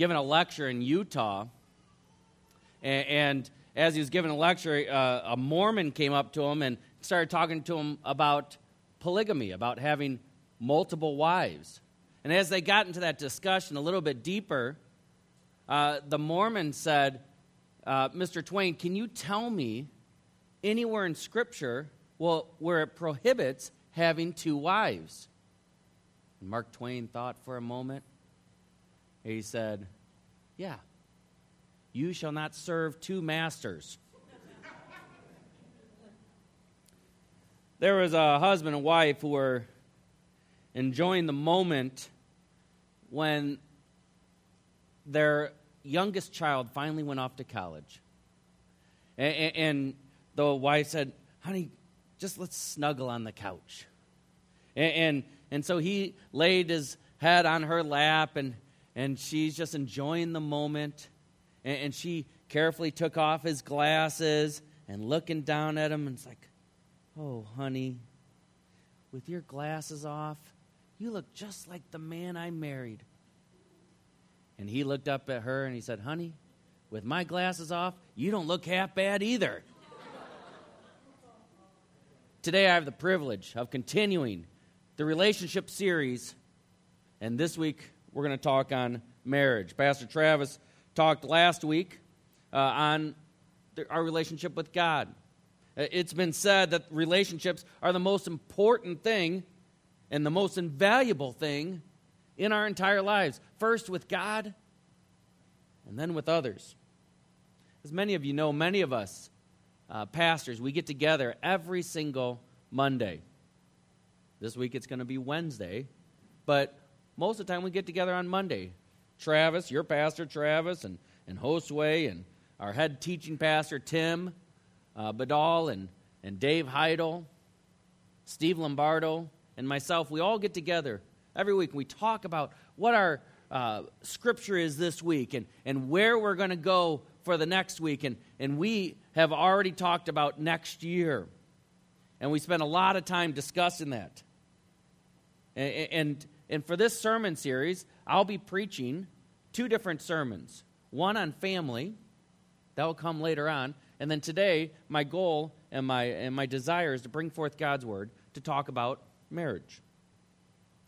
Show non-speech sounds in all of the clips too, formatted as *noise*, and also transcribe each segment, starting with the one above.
giving a lecture in Utah. And, and as he was giving a lecture, uh, a Mormon came up to him and started talking to him about polygamy, about having multiple wives. And as they got into that discussion a little bit deeper, uh, the Mormon said, uh, Mr. Twain, can you tell me anywhere in Scripture well, where it prohibits having two wives? And Mark Twain thought for a moment. He said, Yeah, you shall not serve two masters. there was a husband and wife who were enjoying the moment when their youngest child finally went off to college. And, and the wife said, Honey, just let's snuggle on the couch. And, and, and, so he laid his head on her lap, and, and she's just enjoying the moment. And, and she carefully took off his glasses and looking down at him, and it's like, Oh, honey, with your glasses off, you look just like the man I married. And he looked up at her and he said, Honey, with my glasses off, you don't look half bad either. Today, I have the privilege of continuing the relationship series, and this week we're going to talk on marriage. Pastor Travis talked last week uh, on the, our relationship with God. Uh, it's been said that relationships are the most important thing and the most invaluable thing in our entire lives. First with God, and then with others. As many of you know, many of us uh, pastors, we get together every single Monday. This week it's going to be Wednesday, but most of the time we get together on Monday. Travis, your pastor Travis, and, and Josue, and our head teaching pastor Tim uh, Badal, and, and Dave Heidel, Steve Lombardo, and myself, we all get together every week. We talk about what our uh, scripture is this week and, and where we're going to go for the next week. And, and we have already talked about next year. And we spent a lot of time discussing that. And, and, and for this sermon series, I'll be preaching two different sermons one on family, that will come later on. And then today, my goal and my, and my desire is to bring forth God's word to talk about marriage.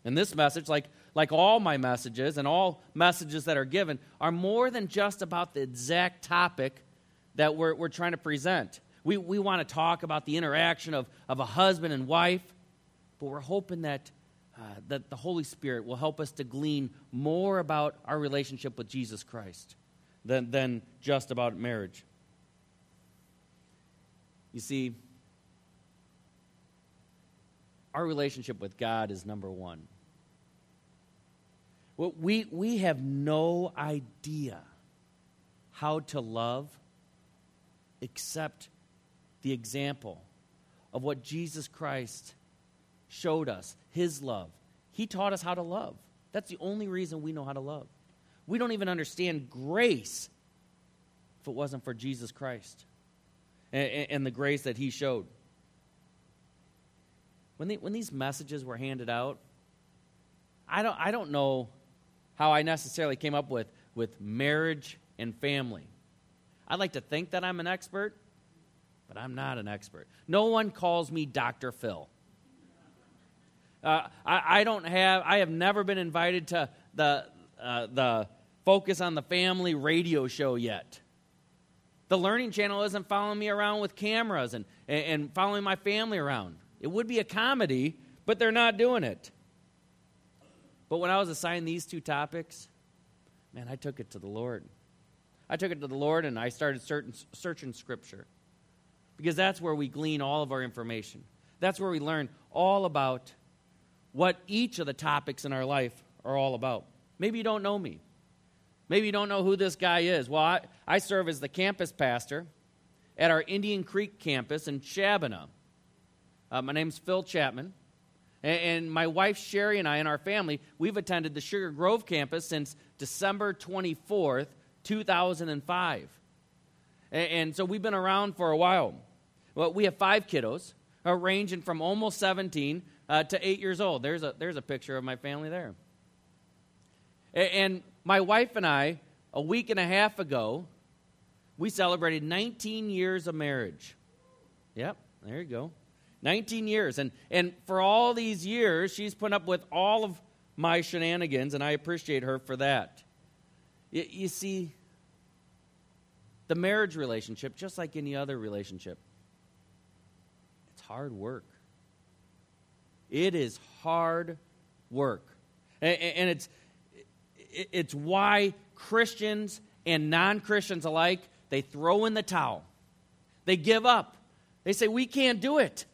And this message, like, like all my messages and all messages that are given, are more than just about the exact topic that we're, we're trying to present. We, we want to talk about the interaction of, of a husband and wife, but we're hoping that, uh, that the Holy Spirit will help us to glean more about our relationship with Jesus Christ than, than just about marriage. You see, our relationship with God is number one. Well, we, we have no idea how to love except the example of what Jesus Christ showed us, his love. He taught us how to love. That's the only reason we know how to love. We don't even understand grace if it wasn't for Jesus Christ and, and the grace that he showed. When, they, when these messages were handed out, I don't, I don't know how I necessarily came up with, with marriage and family. I'd like to think that I'm an expert, but I'm not an expert. No one calls me Dr. Phil. Uh, I, I, don't have, I have never been invited to the, uh, the Focus on the Family radio show yet. The Learning Channel isn't following me around with cameras and, and, and following my family around. It would be a comedy, but they're not doing it. But when I was assigned these two topics, man, I took it to the Lord. I took it to the Lord and I started certain, searching Scripture because that's where we glean all of our information. That's where we learn all about what each of the topics in our life are all about. Maybe you don't know me. Maybe you don't know who this guy is. Well, I, I serve as the campus pastor at our Indian Creek campus in Shabbona. Uh, my name's Phil Chapman. And my wife Sherry and I and our family, we've attended the Sugar Grove campus since December 24th, 2005. And so we've been around for a while. Well, we have five kiddos, uh, ranging from almost 17 uh, to 8 years old. There's a, there's a picture of my family there. And my wife and I, a week and a half ago, we celebrated 19 years of marriage. Yep, there you go. 19 years. And, and for all these years, she's put up with all of my shenanigans, and I appreciate her for that. You, you see, the marriage relationship, just like any other relationship, it's hard work. It is hard work. And, it's, it's why Christians and non Christians alike, they throw in the towel. They give up. They say, We can't do it.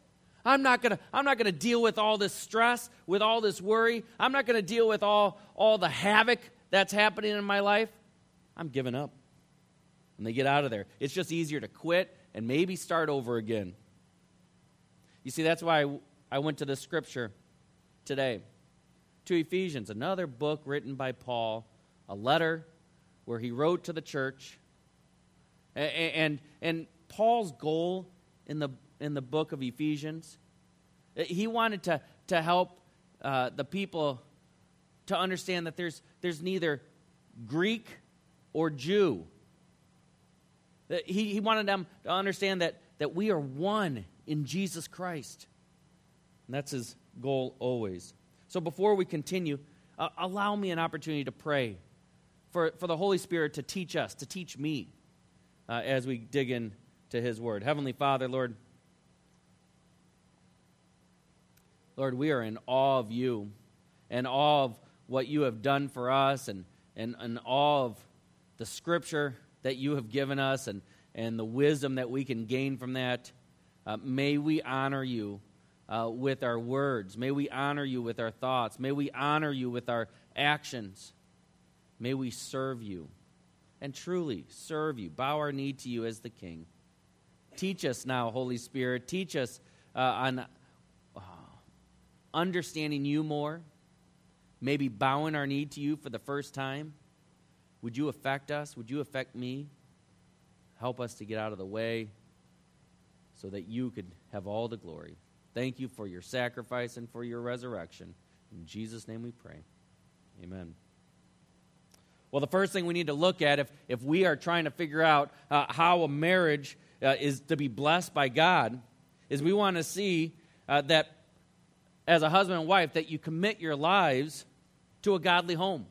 I'm not gonna, I'm not gonna deal with all this stress, with all this worry. I'm not gonna deal with all, all the havoc that's happening in my life. I'm giving up. And they get out of there. It's just easier to quit and maybe start over again. You see, that's why I went to the scripture today to Ephesians, another book written by Paul, a letter where he wrote to the church. And, and, and Paul's goal in the, in the book of Ephesians, he wanted to, to help uh, the people to understand that there's, there's neither Greek or Jew. He, he wanted them to understand that, that we are one in Jesus Christ. And that's his goal always. So before we continue, uh, allow me an opportunity to pray for, for the Holy Spirit to teach us, to teach me uh, as we dig into his word. Heavenly Father, Lord, Lord, we are in awe of you and awe of what you have done for us and, and, and awe of the scripture that you have given us and, and the wisdom that we can gain from that. Uh, may we honor you uh, with our words. May we honor you with our thoughts. May we honor you with our actions. May we serve you and truly serve you, bow our knee to you as the King. Teach us now, Holy Spirit. Teach us uh, on uh, understanding you more, maybe bowing our knee to you for the first time. Would you affect us? Would you affect me? Help us to get out of the way so that you could have all the glory. Thank you for your sacrifice and for your resurrection. In Jesus' name we pray. Amen. Well, the first thing we need to look at if, if we are trying to figure out uh, how a marriage uh, is to be blessed by God is we want to see uh, that as a husband and wife that you commit your lives to a godly home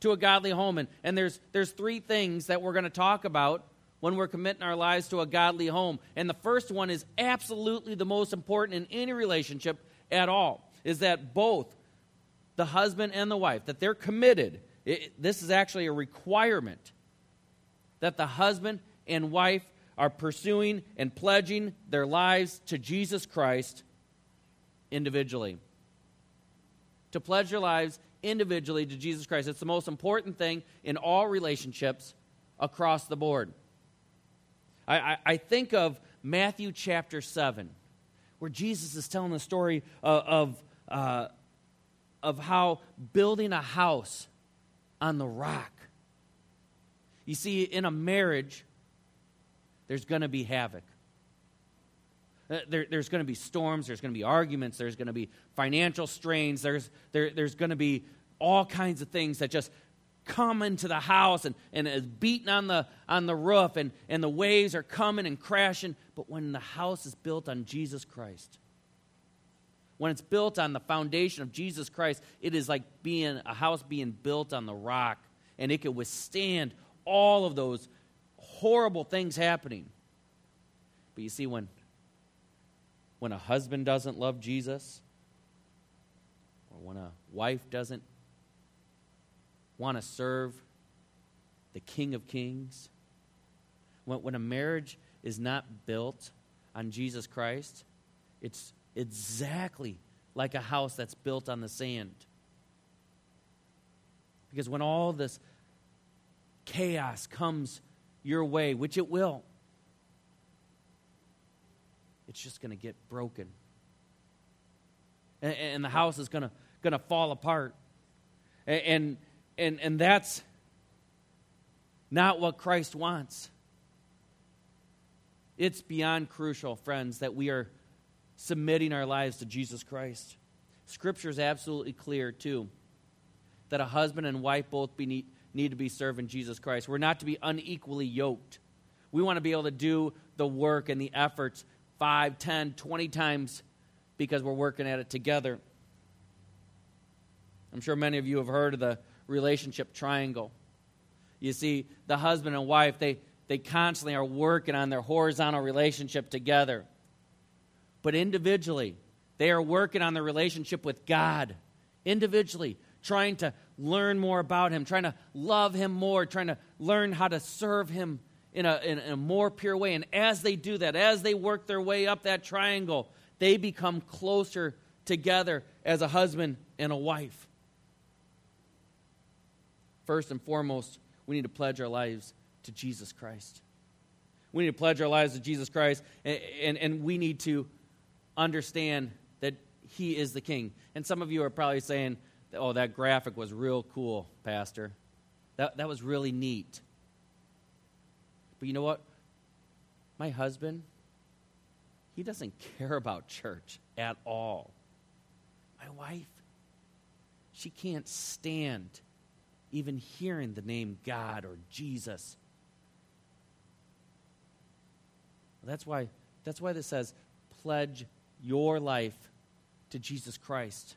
to a godly home and, and there's, there's three things that we're going to talk about when we're committing our lives to a godly home. And the first one is absolutely the most important in any relationship at all is that both the husband and the wife that they're committed. It, this is actually a requirement that the husband and wife are pursuing and pledging their lives to Jesus Christ individually. To pledge your lives individually to Jesus Christ. It's the most important thing in all relationships across the board. I, I, I think of Matthew chapter 7, where Jesus is telling the story of, of, uh, of how building a house on the rock. You see, in a marriage, there's going to be havoc. Uh, there, there's going to be storms, there's going to be arguments, there's going to be financial strains, there's, there, there's going to be all kinds of things that just come to the house and, and is beating on the, on the roof and, and the waves are coming and crashing. But when the house is built on Jesus Christ, when it's built on the foundation of Jesus Christ, it is like being a house being built on the rock and it can withstand all of those horrible things happening. But you see, when, when a husband doesn't love Jesus, or when a wife doesn't want to serve the King of Kings, when, when a marriage is not built on Jesus Christ, it's exactly like a house that's built on the sand. Because when all this chaos comes your way, which it will, it's just going to get broken. And, and, the house is going to fall apart. And, and, and, and that's not what Christ wants. It's beyond crucial, friends, that we are submitting our lives to Jesus Christ. Scripture is absolutely clear, too, that a husband and wife both need, need to be serving Jesus Christ. We're not to be unequally yoked. We want to be able to do the work and the efforts five, ten, twenty times because we're working at it together. I'm sure many of you have heard of the relationship triangle. You see, the husband and wife, they, they constantly are working on their horizontal relationship together. But individually, they are working on their relationship with God. Individually, trying to learn more about Him, trying to love Him more, trying to learn how to serve Him in a, in a more pure way. And as they do that, as they work their way up that triangle, they become closer together as a husband and a wife. First and foremost, we need to pledge our lives to Jesus Christ. We need to pledge our lives to Jesus Christ, and, and, and we need to understand that He is the King. And some of you are probably saying, oh, that graphic was real cool, Pastor. That, that was really neat. But you know what? My husband, he doesn't *laughs* care about church at all. My wife, she can't stand even hearing the name God or Jesus. That's why, that's why this says, pledge your life to Jesus Christ.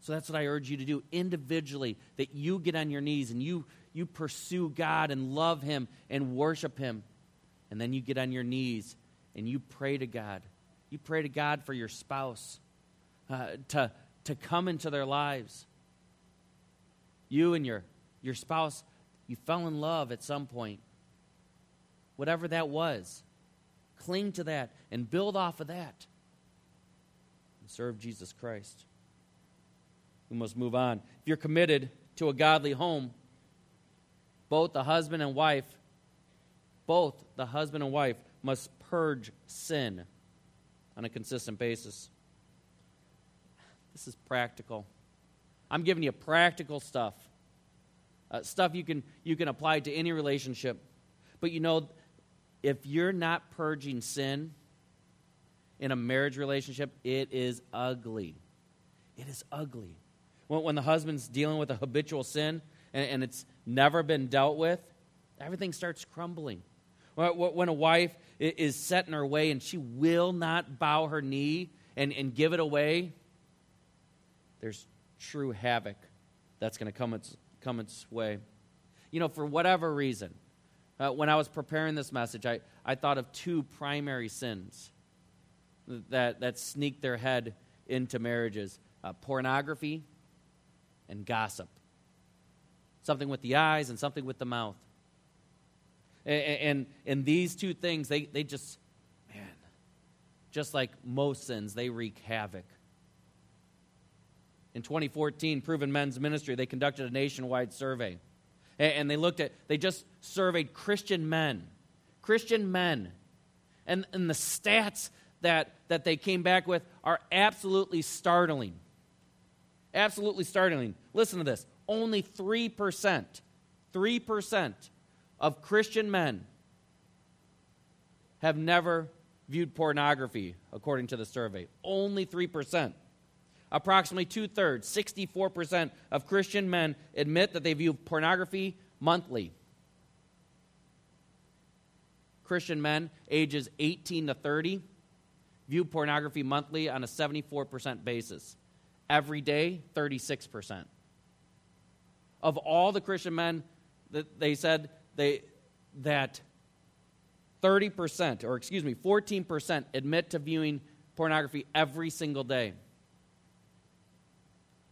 So that's what I urge you to do individually, that you get on your knees and you, you pursue God and love Him and worship Him. And then you get on your knees and you pray to God. You pray to God for your spouse uh, to, to come into their lives. You and your, your spouse, you fell in love at some point. Whatever that was, cling to that and build off of that. And serve Jesus Christ. We must move on. If you're committed to a godly home, both the husband and wife, both the husband and wife must purge sin on a consistent basis. This is practical. I'm giving you practical stuff. Uh, stuff you can, you can apply to any relationship. But you know, if you're not purging sin in a marriage relationship, it is ugly. It is ugly. When, when the husband's dealing with a habitual sin and, and it's never been dealt with, everything starts crumbling. When a wife is set in her way and she will not bow her knee and, and give it away, there's true havoc that's going to come its, come its way. You know, for whatever reason, uh, when I was preparing this message, I, I thought of two primary sins that, that sneak their head into marriages uh, pornography and gossip. Something with the eyes and something with the mouth. And, and, and these two things, they, they just, man, just like most sins, they wreak havoc. In 2014, Proven Men's Ministry, they conducted a nationwide survey. And they looked at, they just surveyed Christian men. Christian men. And, and the stats that, that they came back with are absolutely startling. Absolutely startling. Listen to this. Only 3%, 3% of Christian men have never viewed pornography, according to the survey. Only 3%. Approximately two thirds, 64% of Christian men admit that they view pornography monthly. Christian men ages 18 to 30 view pornography monthly on a 74% basis. Every day, 36%. Of all the Christian men that they said they, that 30%, or excuse me, 14% admit to viewing pornography every single day.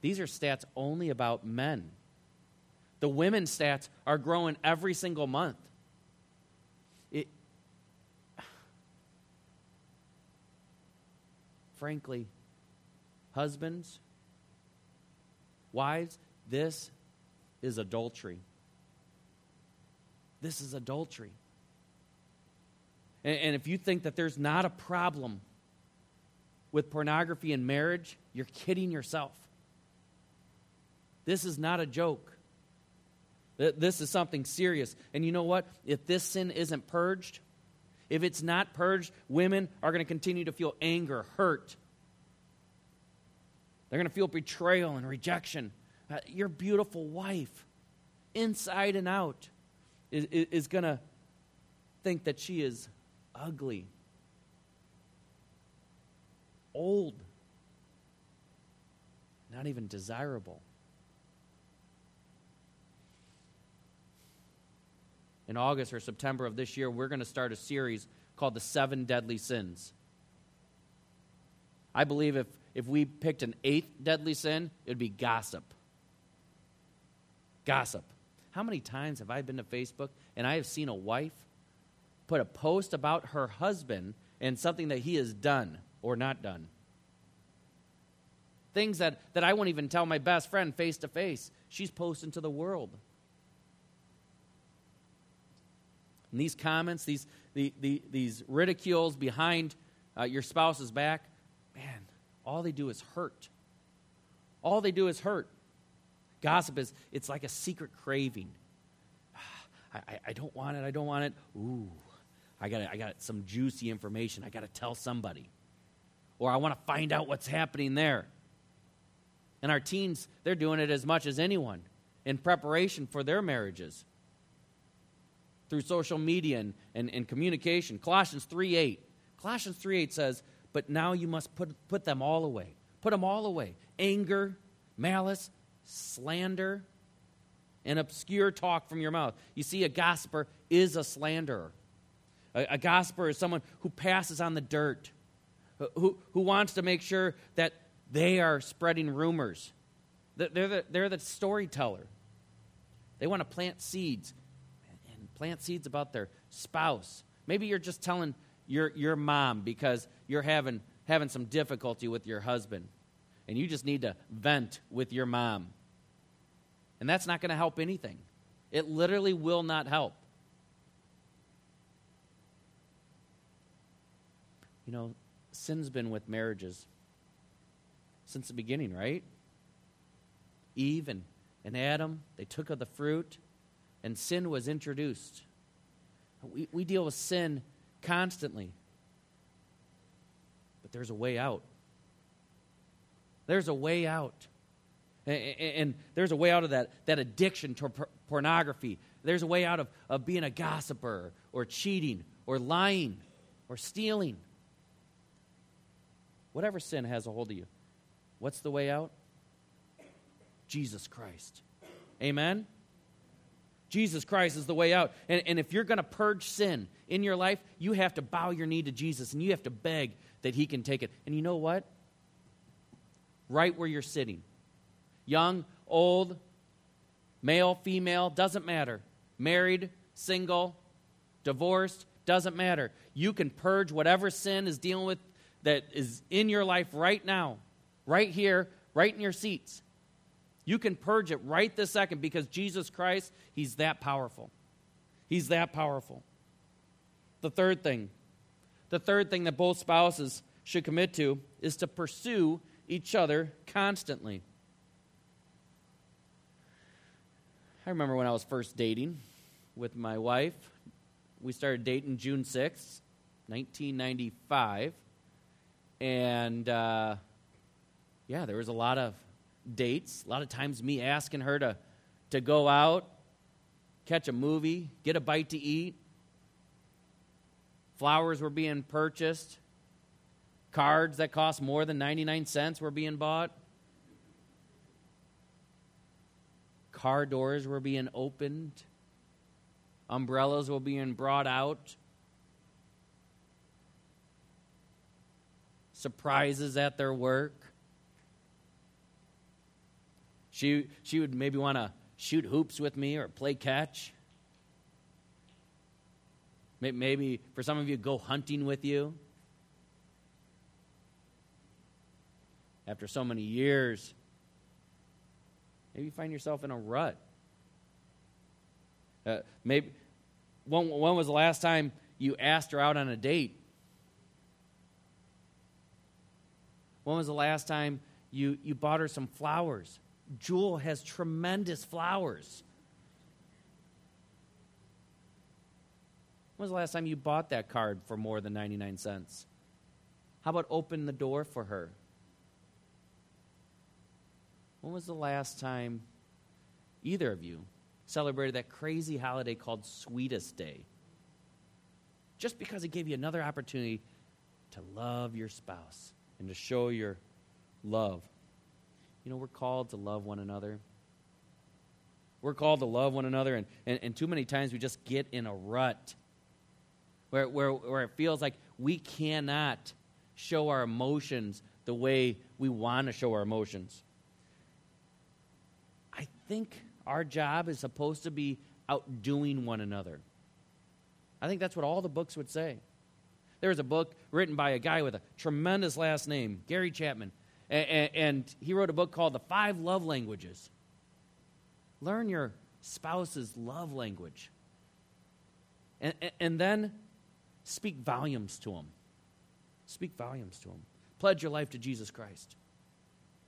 These are stats only about men. The women's stats are growing every single month. It, frankly, husbands, wives, this is adultery. This is adultery. And, and if you think that there's not a problem with pornography in marriage, you're kidding yourself. This is not a joke. This is something serious. And you know what? If this sin isn't purged, if it's not purged, women are going to continue to feel anger, hurt. They're going to feel betrayal and rejection. uh, your beautiful wife, inside and out, is, is going to think that she is ugly, old, not even desirable. In August or September of this year, we're going to start a series called The Seven Deadly Sins. I believe if, if we picked an eighth deadly sin, it would be gossip. Gossip. How many times have I been to Facebook and I have seen a wife put a post about her husband and something that he has done or not done? Things that, that I won't even tell my best friend face to face. She's posting to the world. And these comments, these, the, the, these ridicules behind uh, your spouse's back, man, all they do is hurt. All they do is hurt. Gossip is, it's like a secret craving. I, I, I don't want it, I don't want it. Ooh, I got I got some juicy information. I got to tell somebody. Or I want to find out what's happening there. And our teens, they're doing it as much as anyone in preparation for their marriages through social media and, and, and communication. Colossians 3 8. Colossians 3 8 says, But now you must put, put them all away. Put them all away. Anger, malice, slander, and obscure talk from your mouth. You see, a gossiper is a slanderer. A, a gossiper is someone who passes on the dirt, who, who wants to make sure that they are spreading rumors. They're the, they're the storyteller. They want to plant seeds plant seeds about their spouse. Maybe you're just telling your, your mom because you're having, having some difficulty with your husband and you just need to vent with your mom. And that's not going to help anything. It literally will not help. You know, sin's been with marriages since the beginning, right? Eve and, and Adam, they took of the fruit, and sin was introduced. We, we deal with sin constantly. But there's a way out. There's a way out. And, there's a way out of that, that addiction to pornography. There's a way out of, of being a gossiper or cheating or lying or stealing. Whatever sin has a hold of you. What's the way out? Jesus Christ. Amen? Jesus Christ is the way out. And, and if you're going to purge sin in your life, you have to bow your knee to Jesus and you have to beg that He can take it. And you know what? Right where you're sitting young, old, male, female, doesn't matter. Married, single, divorced, doesn't matter. You can purge whatever sin is dealing with that is in your life right now, right here, right in your seats. You can purge it right this second because Jesus Christ, He's that powerful. He's that powerful. The third thing, the third thing that both spouses should commit to is to pursue each other constantly. I remember when I was first dating with my wife. We started dating June 6th, 1995. And uh, yeah, there was a lot of dates, a lot of times me asking her to, to go out, catch a movie, get a bite to eat. Flowers were being purchased. Cards that cost more than 99 cents were being bought. Car doors were being opened. Umbrellas were being brought out. surprises at their work. She, she would maybe want to shoot hoops with me or play catch. Maybe for some of you, go hunting with you. After so many years, maybe you find yourself in a rut. Uh, maybe when, when was the last time you asked her out on a date? When was the last time you, you bought her some flowers? Jewel has tremendous flowers. When was the last time you bought that card for more than 99 cents? How about open the door for her? when was the last time either of you celebrated that crazy holiday called Sweetest Day? Just because it gave you another opportunity to love your spouse and to show your love. You know, we're called to love one another. We're called to love one another, and, and, and too many times we just get in a rut where, where, where it feels like we cannot show our emotions the way we want to show our emotions. I think our job is supposed to be outdoing one another. I think that's what all the books would say. There was a book written by a guy with a tremendous last name, Gary Chapman, and, and he wrote a book called The Five Love Languages. Learn your spouse's love language. And, and then speak volumes to him. Speak volumes to him. Pledge your life to Jesus Christ.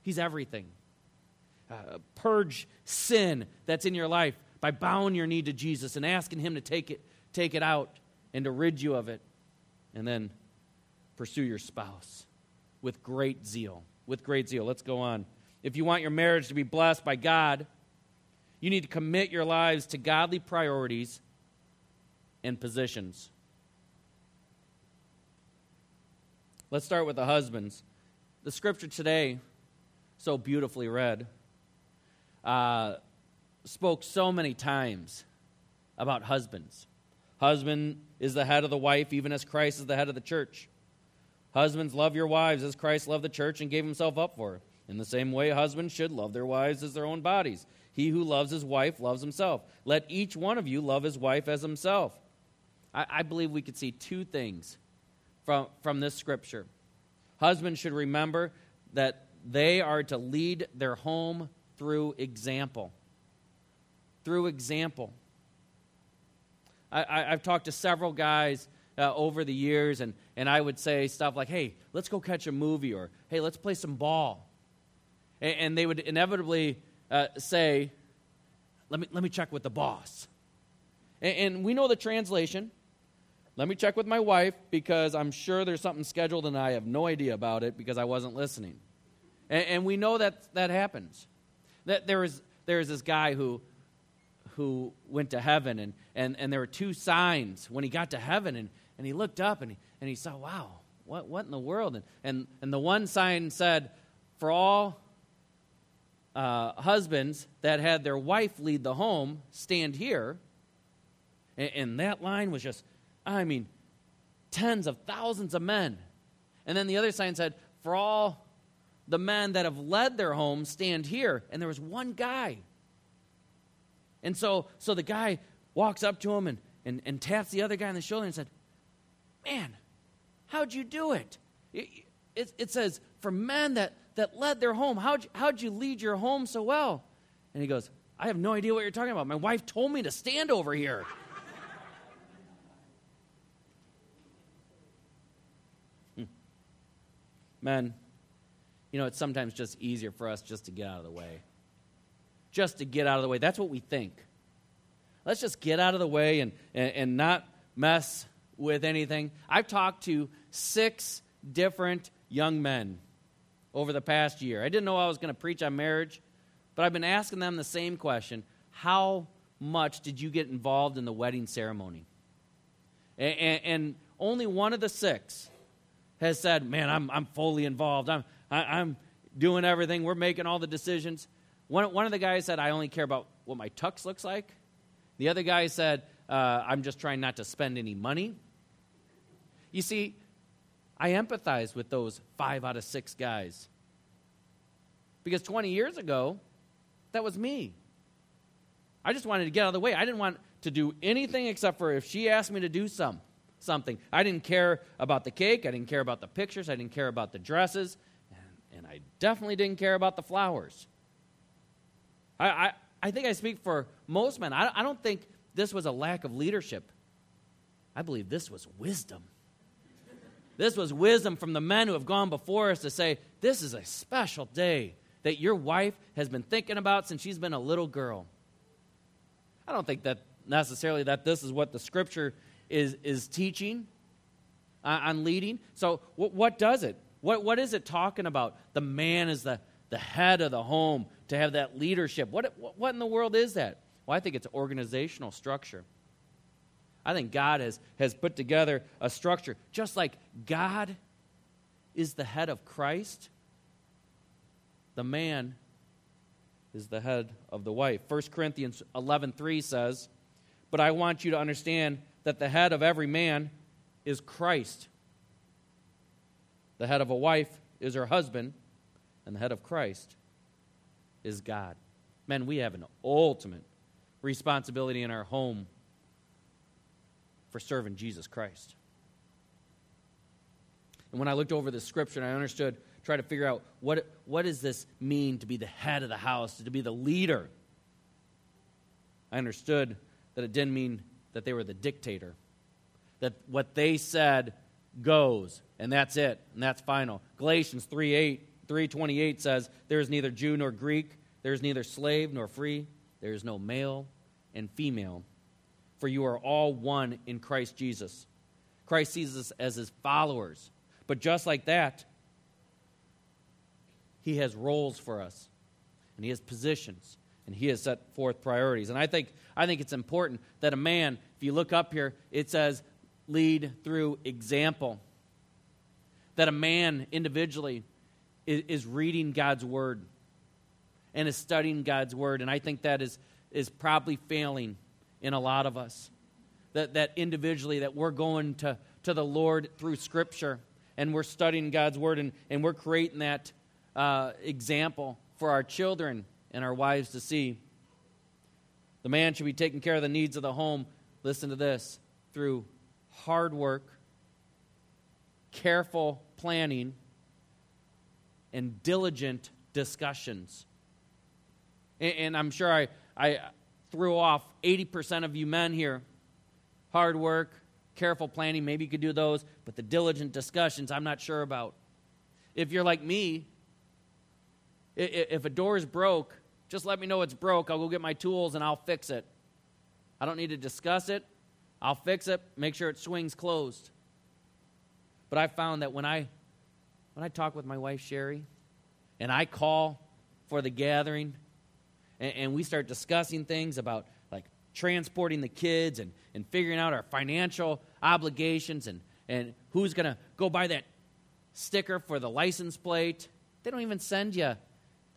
He's everything. Uh, purge sin that's in your life by bowing your knee to Jesus and asking Him to take it, take it out and to rid you of it. And then pursue your spouse with great zeal. With great zeal. Let's go on. If you want your marriage to be blessed by God, you need to commit your lives to godly priorities and positions. Let's start with the husbands. The scripture today, so beautifully read, uh, spoke so many times about husbands. Husband is the head of the wife, even as Christ is the head of the church. Husbands, love your wives as Christ loved the church and gave himself up for her. In the same way, husbands should love their wives as their own bodies. He who loves his wife loves himself. Let each one of you love his wife as himself. I, I believe we could see two things from, from this scripture. Husbands should remember that they are to lead their home through example. Through example. I, have talked to several guys uh, over the years, and, and I would say stuff like, hey, let's go catch a movie, or hey, let's play some ball. And, and they would inevitably uh, say, let me, let me check with the boss. And, and we know the translation. Let me check with my wife because I'm sure there's something scheduled and I have no idea about it because I wasn't listening. And, and we know that that happens. That there is there is this guy who who went to heaven and, and, and there were two signs when he got to heaven and, and he looked up and he, and he saw, wow, what, what in the world? And, and, and the one sign said, for all uh, husbands that had their wife lead the home, stand here. And, and that line was just, I mean, tens of thousands of men. And then the other sign said, for all the men that have led their homes stand here. And there was one guy. And so, so the guy walks up to him and, and, and taps the other guy on the shoulder and said, Man, how'd you do it? It, it, it says, For men that, that led their home, how'd you, how'd you lead your home so well? And he goes, I have no idea what you're talking about. My wife told me to stand over here. *laughs* Hmm. Men, you know, it's sometimes just easier for us just to get out of the way. Just to get out of the way. That's what we think. Let's just get out of the way and, and, and not mess with anything. I've talked to six different young men over the past year. I didn't know I was going to preach on marriage, but I've been asking them the same question How much did you get involved in the wedding ceremony? And, and, and only one of the six has said, Man, I'm, I'm fully involved. I'm, I, am doing everything. We're making all the decisions. One, one of the guys said, I only care about what my tux looks like. The other guy said, uh, I'm just trying not to spend any money. You see, I empathize with those five out of six guys. Because 20 years ago, that was me. I just wanted to get out of the way. I didn't want to do anything except for if she asked me to do some, something. I didn't care about the cake. I didn't care about the pictures. I didn't care about the dresses and I definitely didn't care about the flowers. I, I, I think I speak for most men. I, I don't think this was a lack of leadership. I believe this was wisdom. This was wisdom from the men who have gone before us to say, This is a special day that your wife has been thinking about since she's been a little girl. I don't think that necessarily that this is what the scripture is, is teaching uh, on leading. So, what does it? What, what is it talking about? The man is the, the head of the home, to have that leadership. What, what in the world is that? Well, I think it's organizational structure. I think God has, has put together a structure. Just like God is the head of Christ, the man is the head of the wife. 1 Corinthians 11:3 says, "But I want you to understand that the head of every man is Christ. The head of a wife is her husband, and the head of Christ is God." Men, we have an ultimate responsibility in our home for serving Jesus Christ. And when I looked over the scripture and I understood, try to figure out what, what does this mean to be the head of the house, to be the leader, I understood that it didn't mean that they were the dictator. That what they said goes, and that's it, and that's final. Galatians 3 8, 328 says, There is neither Jew nor Greek, there is neither slave nor free, there is no male and female for you are all one in Christ Jesus. Christ sees us as his followers. But just like that, he has roles for us, and he has positions, and he has set forth priorities. And I think, I think it's important that a man, if you look up here, it says lead through example. That a man individually is, is reading God's word and is studying God's word. And I think that is, is probably failing in a lot of us. That, that individually, that we're going to, to the Lord through Scripture and we're studying God's Word and, and we're creating that uh, example for our children and our wives to see. The man should be taking care of the needs of the home, listen to this, through hard work, careful planning, and diligent discussions. And, and I'm sure I, I, threw off 80% of you men here. Hard work, careful planning, maybe you could do those, but the diligent discussions, I'm not sure about. If you're like me, if a door is broke, just let me know it's broke. I'll go get my tools and I'll fix it. I don't need to discuss it. I'll fix it, make sure it swings closed. But I found that when I when I talk with my wife Sherry and I call for the gathering and, and we start discussing things about like transporting the kids and, and figuring out our financial obligations and, and who's going to go buy that sticker for the license plate. They don't even send you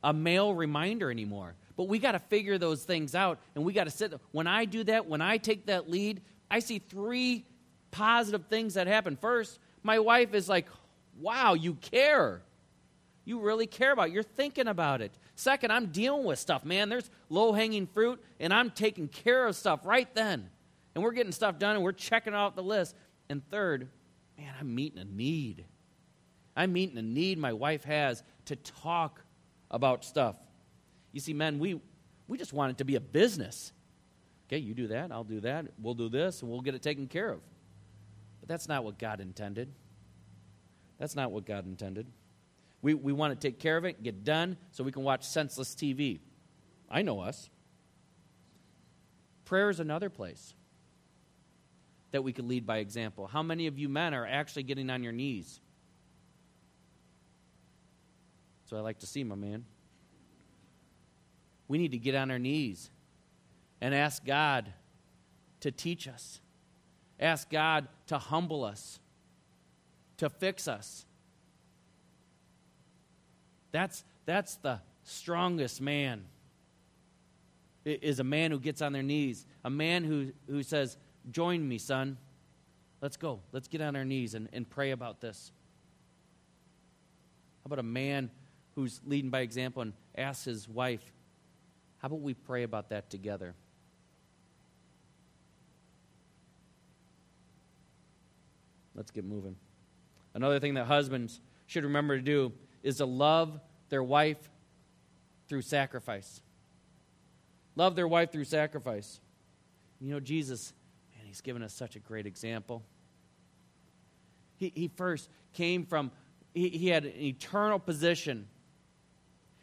a mail reminder anymore. But we got to figure those things out, and we got to sit. When I do that, when I take that lead, I see three positive things that happen. First, my wife is like, "Wow, you care you really care about. You're thinking about it. Second, I'm dealing with stuff, man. There's low hanging fruit, and I'm taking care of stuff right then. And we're getting stuff done, and we're checking off the list. And third, man, I'm meeting a need. I'm meeting a need my wife has to talk about stuff. You see, men, we, we just want it to be a business. Okay, you do that, I'll do that, we'll do this, and we'll get it taken care of. But that's not what God intended. That's not what God intended. We, we want to take care of it, get done, so we can watch senseless TV. I know us. Prayer is another place that we could lead by example. How many of you men are actually getting on your knees? So I like to see, my man. We need to get on our knees and ask God to teach us, ask God to humble us, to fix us, that's, that's the strongest man, is a man who gets on their knees, a man who, who says, Join me, son. Let's go. Let's get on our knees and, and pray about this. How about a man who's leading by example and asks his wife, How about we pray about that together? Let's get moving. Another thing that husbands should remember to do is to love their wife through sacrifice. Love their wife through sacrifice. You know, Jesus, man, he's given us such a great example. He, he first came from, he, he had an eternal position,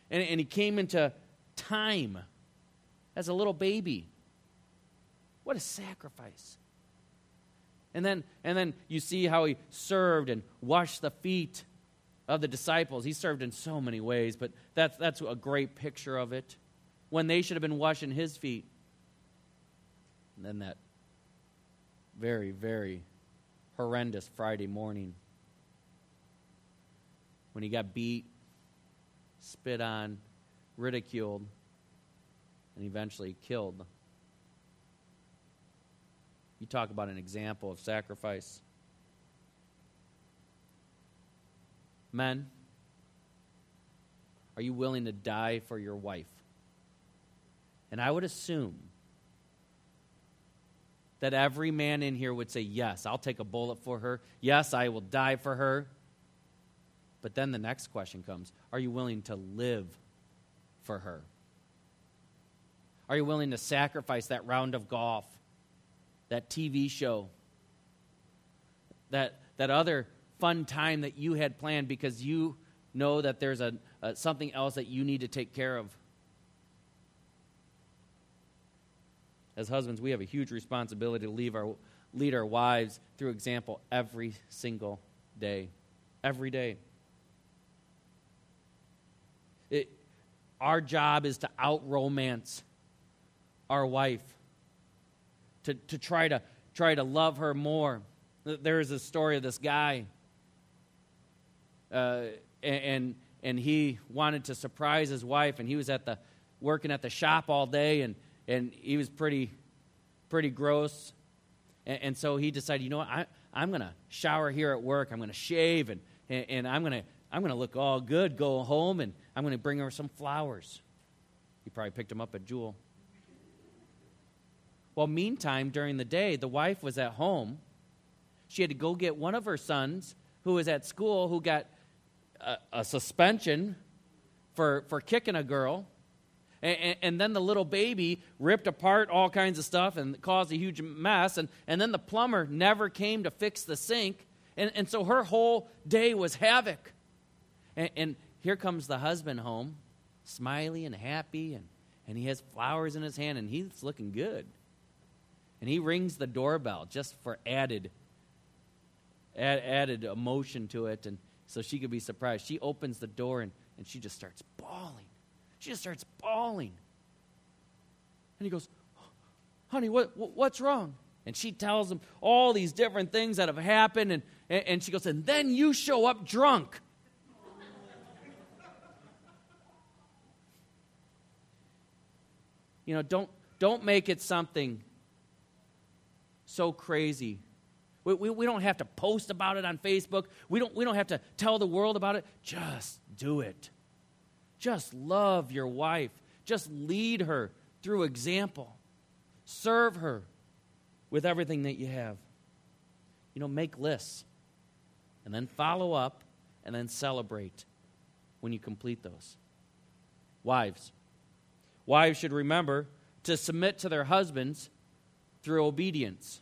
and, and he came into time as a little baby. What a sacrifice. And then, and then you see how he served and washed the feet of the disciples. He served in so many ways, but that's, that's a great picture of it. When they should have been washing his feet. And then that very, very horrendous Friday morning when he got beat, spit on, ridiculed, and eventually killed. You talk about an example of sacrifice. Men, are you willing to die for your wife? And I would assume that every man in here would say, Yes, I'll take a bullet for her. Yes, I will die for her. But then the next question comes Are you willing to live for her? Are you willing to sacrifice that round of golf, that TV show, that, that other fun time that you had planned because you know that there's a, a something else that you need to take care of? As husbands, we have a huge responsibility to our, lead our wives through example every single day. Every day. It, our job is to out romance our wife, to, to try to try to love her more. There is a story of this guy, uh, and and he wanted to surprise his wife, and he was at the working at the shop all day, and and he was pretty pretty gross, and, and so he decided, you know what, I, I'm going to shower here at work, I'm going to shave, and, and, and I'm to I'm to look all good, go home, and I'm going to bring her some flowers. He probably picked them up at Jewel. Well, meantime, during the day, the wife was at home. She had to go get one of her sons who was at school who got a, a suspension for, for kicking a girl. And, and, then the little baby ripped apart all kinds of stuff and caused a huge mess. And, and then the plumber never came to fix the sink. And, and so her whole day was havoc. And, and here comes the husband home, smiley and happy, and, and he has flowers in his hand, and he's looking good. And he rings the doorbell just for added, add, added emotion to it, and so she could be surprised. She opens the door, and, and she just starts bawling. She just starts bawling. And he goes, Honey, what, what's wrong? And she tells him all these different things that have happened. And, and she goes, And then you show up drunk. You know, don't, don't make it something so crazy. We, we, we, don't have to post about it on Facebook. We don't, we don't have to tell the world about it. Just do it. Just love your wife. Just lead her through example. Serve her with everything that you have. You know, make lists and then follow up and then celebrate when you complete those. Wives, Wives should remember to submit to their husbands through obedience.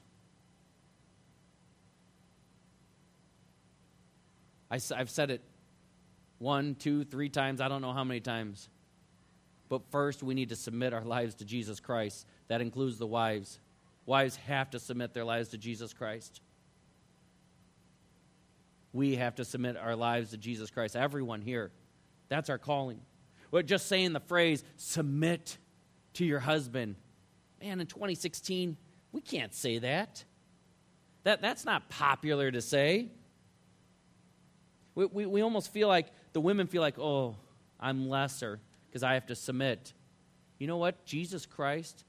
I, have said it one, two, three times. I don't know how many times. But first, we need to submit our lives to Jesus Christ. That includes the wives. Wives have to submit their lives to Jesus Christ. We have to submit our lives to Jesus Christ. Everyone here. That's our calling. But just saying the phrase, submit to your husband. Man, in 2016, we can't say that. that that's not popular to say. We, we, we almost feel like the women feel like, oh, I'm lesser because I have to submit. You know what? Jesus Christ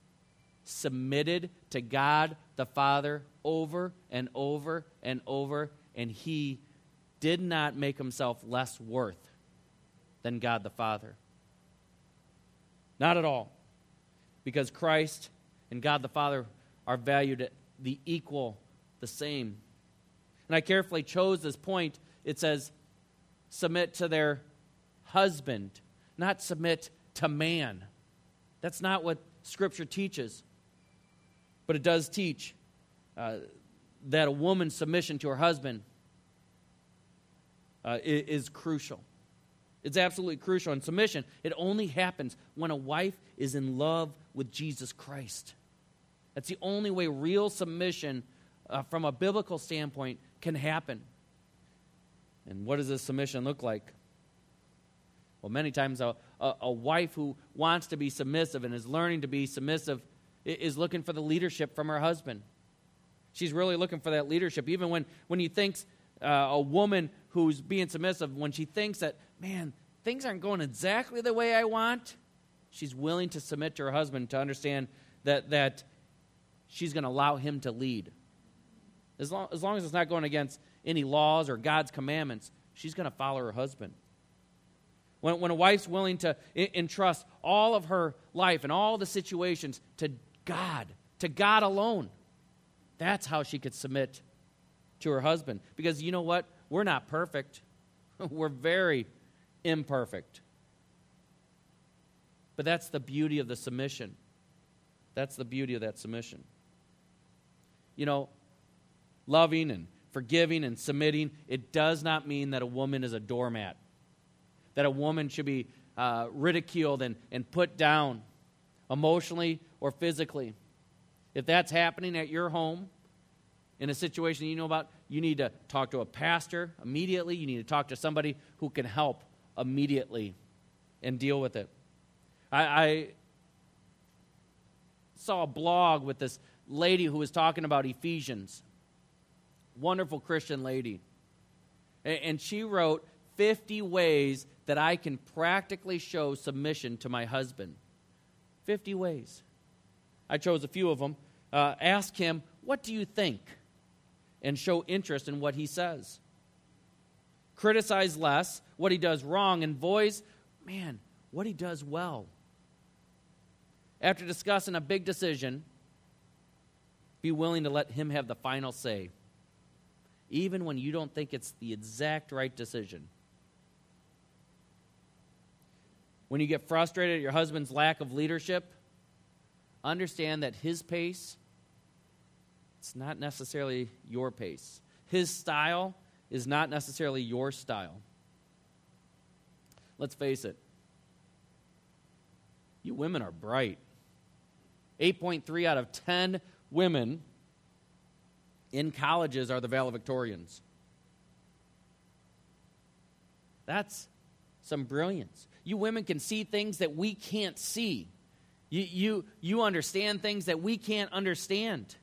submitted to God the Father over and over and over, and he did not make himself less worth than God the Father. Not at all. Because Christ and God the Father are valued at the equal, the same. And I carefully chose this point. It says, submit to their husband, not submit to man. That's not what Scripture teaches. But it does teach uh, that a woman's submission to her husband uh, is, crucial. It's absolutely crucial. And submission, it only happens when a wife is in love with Jesus Christ. That's the only way real submission, uh, from a biblical standpoint, can happen. And what does this submission look like? Well, many times a, a, a, wife who wants to be submissive and is learning to be submissive is looking for the leadership from her husband. She's really looking for that leadership. Even when, when he thinks uh, a woman who's being submissive, when she thinks that, man, things aren't going exactly the way I want, she's willing to submit to her husband to understand that, that she's going to allow him to lead. As long, as long as it's not going against any laws or God's commandments, she's going to follow her husband. When, when a wife's willing to entrust all of her life and all the situations to God, to God alone, that's how she could submit to her husband. Because you know what? We're not perfect, *laughs* we're very imperfect. But that's the beauty of the submission. That's the beauty of that submission. You know, loving and forgiving and submitting, it does not mean that a woman is a doormat, that a woman should be uh, ridiculed and, and put down emotionally or physically. If that's happening at your home, in a situation you know about, you need to talk to a pastor immediately. You need to talk to somebody who can help immediately and deal with it. I, I saw a blog with this lady who was talking about Ephesians. Wonderful Christian lady. And she wrote 50 ways that I can practically show submission to my husband. 50 ways. I chose a few of them. Uh, ask him, What do you think? And show interest in what he says. Criticize less what he does wrong and voice, man, what he does well. After discussing a big decision, be willing to let Him have the final say, even when you don't think it's the exact right decision. When you get frustrated at your husband's lack of leadership, understand that his pace it's not necessarily your pace. His style is not necessarily your style. Let's face it. You women are bright. 8.3 out of 10 women in colleges are the valedictorians. That's some brilliance. You women can see things that we can't see. You, you, you understand things that we can't understand.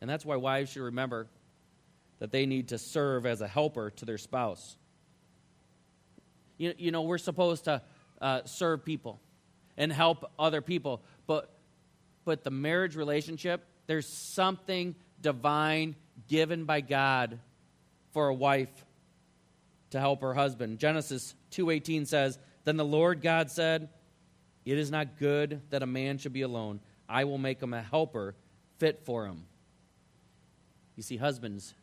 And that's why wives should remember that they need to serve as a helper to their spouse. You, you know, we're supposed to uh, serve people and help other people. But but the marriage relationship, there's something divine given by God for a wife to help her husband. Genesis 2:18 says, "Then the Lord God said, it is not good that a man should be alone. I will make him a helper fit for him." You see husbands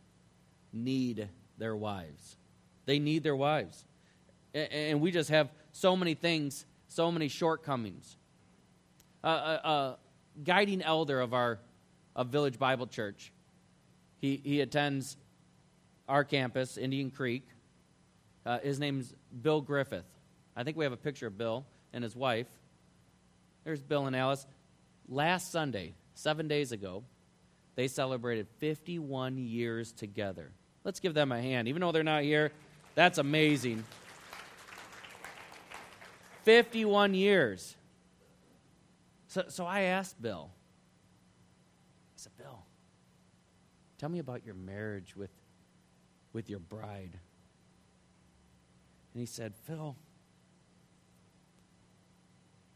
need their wives. They need their wives. And we just have so many things so many shortcomings. A, a, a guiding elder of our of Village Bible Church, he, he attends our campus, Indian Creek. Uh, his name's Bill Griffith. I think we have a picture of Bill and his wife. There's Bill and Alice. Last Sunday, seven days ago, they celebrated 51 years together. Let's give them a hand. Even though they're not here, that's amazing. 51 years. So, so I asked Bill, I said, Bill, tell me about your marriage with, with your bride. And he said, Phil,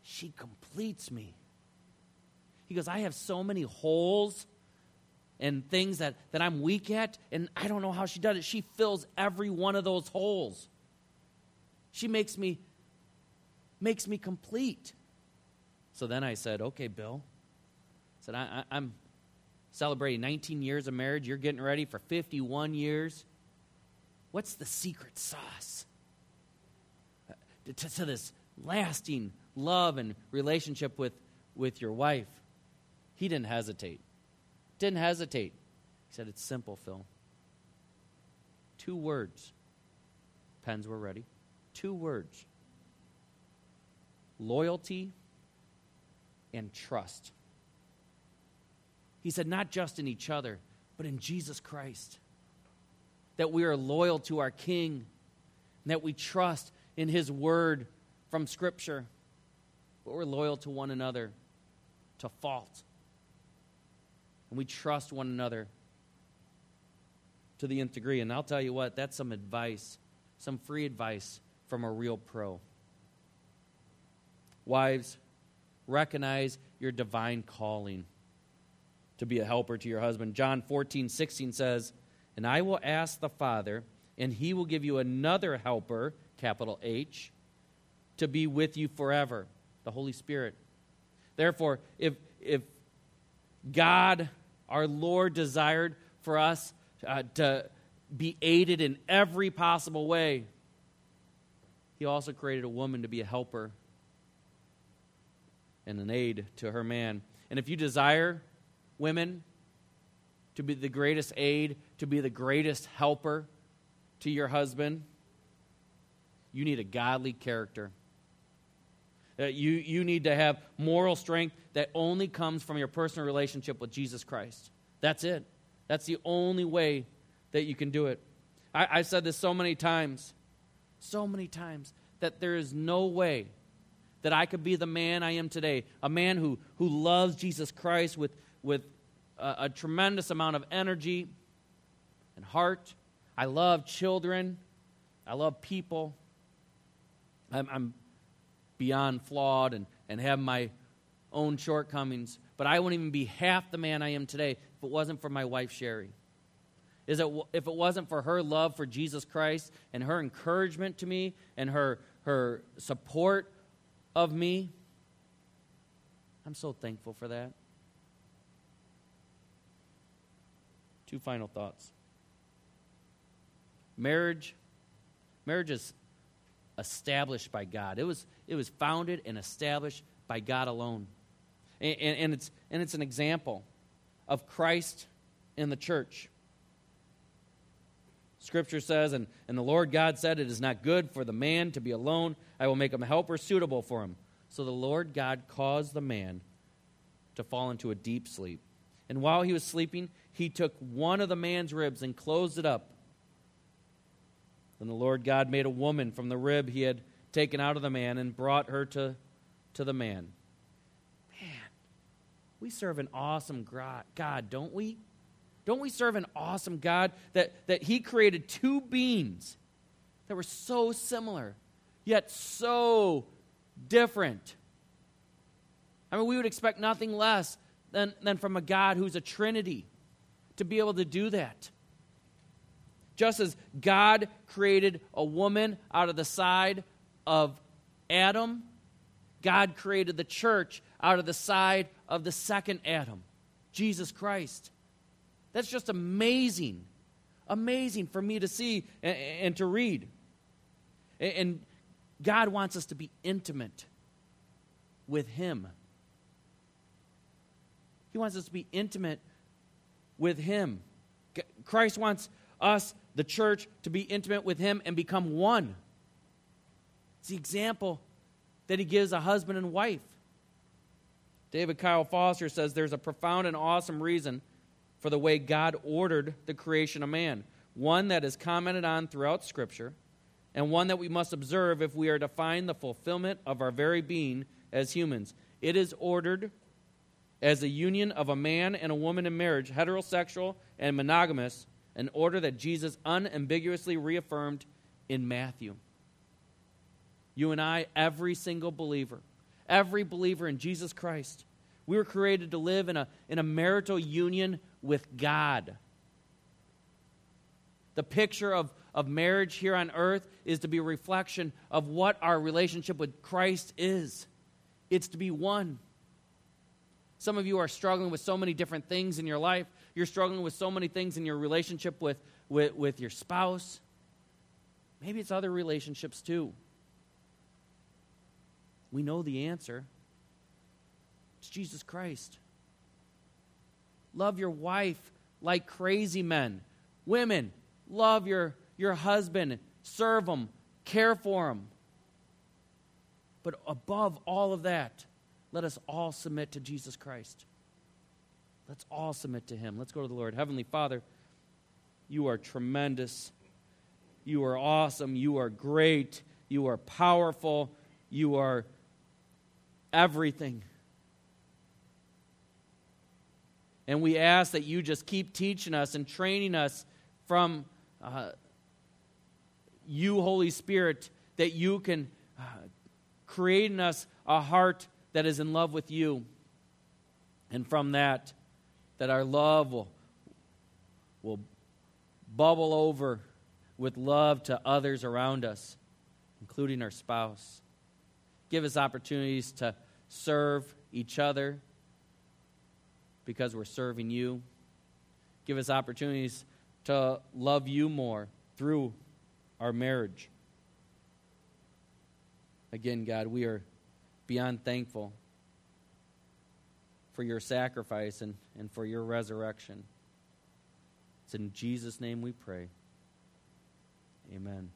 she completes me. He goes, I have so many holes and things that, that I'm weak at, and I don't know how she does it. She fills every one of those holes. She makes me makes me complete. So then I said, okay, Bill. I said, I, am celebrating 19 years of marriage. You're getting ready for 51 years. What's the secret sauce uh, to, to this lasting love and relationship with, with your wife? He didn't hesitate. Didn't hesitate. He said, It's simple, Phil. Two words. Pens were ready. Two words loyalty, and trust. He said, not just in each other, but in Jesus Christ. that we are loyal to our King, that we trust in His word from Scripture, but we're loyal to one another to fault. And we trust one another to the nth degree. And I'll tell you what, that's some advice, some free advice from a real pro. Wives, recognize your divine calling to be a helper to your husband. John 14, 16 says, And I will ask the Father, and he will give you another helper, capital H, to be with you forever, the Holy Spirit. Therefore, if, if God, our Lord, desired for us uh, to be aided in every possible way, he also created a woman to be a helper and an aid to her man. And if you desire women to be the greatest aid, to be the greatest helper to your husband, you need a godly character. Uh, you, you need to have moral strength that only comes from your personal relationship with Jesus Christ. That's it. That's the only way that you can do it. I, I've said this so many times, so many times, that there is no way that I could be the man I am today, a man who, who loves Jesus Christ with, with a, a tremendous amount of energy and heart. I love children, I love people. I'm, I'm beyond flawed and, and have my own shortcomings, but I wouldn't even be half the man I am today if it wasn't for my wife, Sherry. Is it, if it wasn't for her love for Jesus Christ and her encouragement to me and her, her support of me. I'm so thankful for that. Two final thoughts. Marriage, marriage is established by God. It was, it was founded and established by God alone. And, and, and, it's, and it's an example of Christ in the church. Scripture says, and, and the Lord God said, It is not good for the man to be alone. I will make him a helper suitable for him. So the Lord God caused the man to fall into a deep sleep. And while he was sleeping, he took one of the man's ribs and closed it up. Then the Lord God made a woman from the rib he had taken out of the man and brought her to, to the man. Man, we serve an awesome God, don't we? Don't we serve an awesome God that, that He created two beings that were so similar, yet so different? I mean, we would expect nothing less than, than from a God who's a Trinity to be able to do that. Just as God created a woman out of the side of Adam, God created the church out of the side of the second Adam, Jesus Christ. That's just amazing. Amazing for me to see and, and to read. And, and God wants us to be intimate with Him. He wants us to be intimate with Him. Christ wants us, the church, to be intimate with Him and become one. It's the example that He gives a husband and wife. David Kyle Foster says there's a profound and awesome reason for the way God ordered the creation of man, one that is commented on throughout Scripture, and one that we must observe if we are to find the fulfillment of our very being as humans. It is ordered as a union of a man and a woman in marriage, heterosexual and monogamous, an order that Jesus unambiguously reaffirmed in Matthew. You and I, every single believer, every believer in Jesus Christ, we were created to live in a, in a marital union with God. The picture of, of marriage here on earth is to be a reflection of what our relationship with Christ is. It's to be one. Some of you are struggling with so many different things in your life. You're struggling with so many things in your relationship with, with, with your spouse. Maybe it's other relationships too. We know the answer. It's Jesus Christ. Love your wife like crazy men. Women, love your, your husband, serve him, care for him. But above all of that, let us all submit to Jesus Christ. Let's all submit to him. Let's go to the Lord. Heavenly Father, You are tremendous. You are awesome. You are great. You are powerful. You are everything. And we ask that you just keep teaching us and training us from uh, you, Holy Spirit, that you can uh, create in us a heart that is in love with you. And from that, that our love will, will bubble over with love to others around us, including our spouse. Give us opportunities to serve each other because we're serving you. Give us opportunities to love you more through our marriage. Again, God, we are beyond thankful for your sacrifice and, and for your resurrection. It's in Jesus' name we pray. Amen.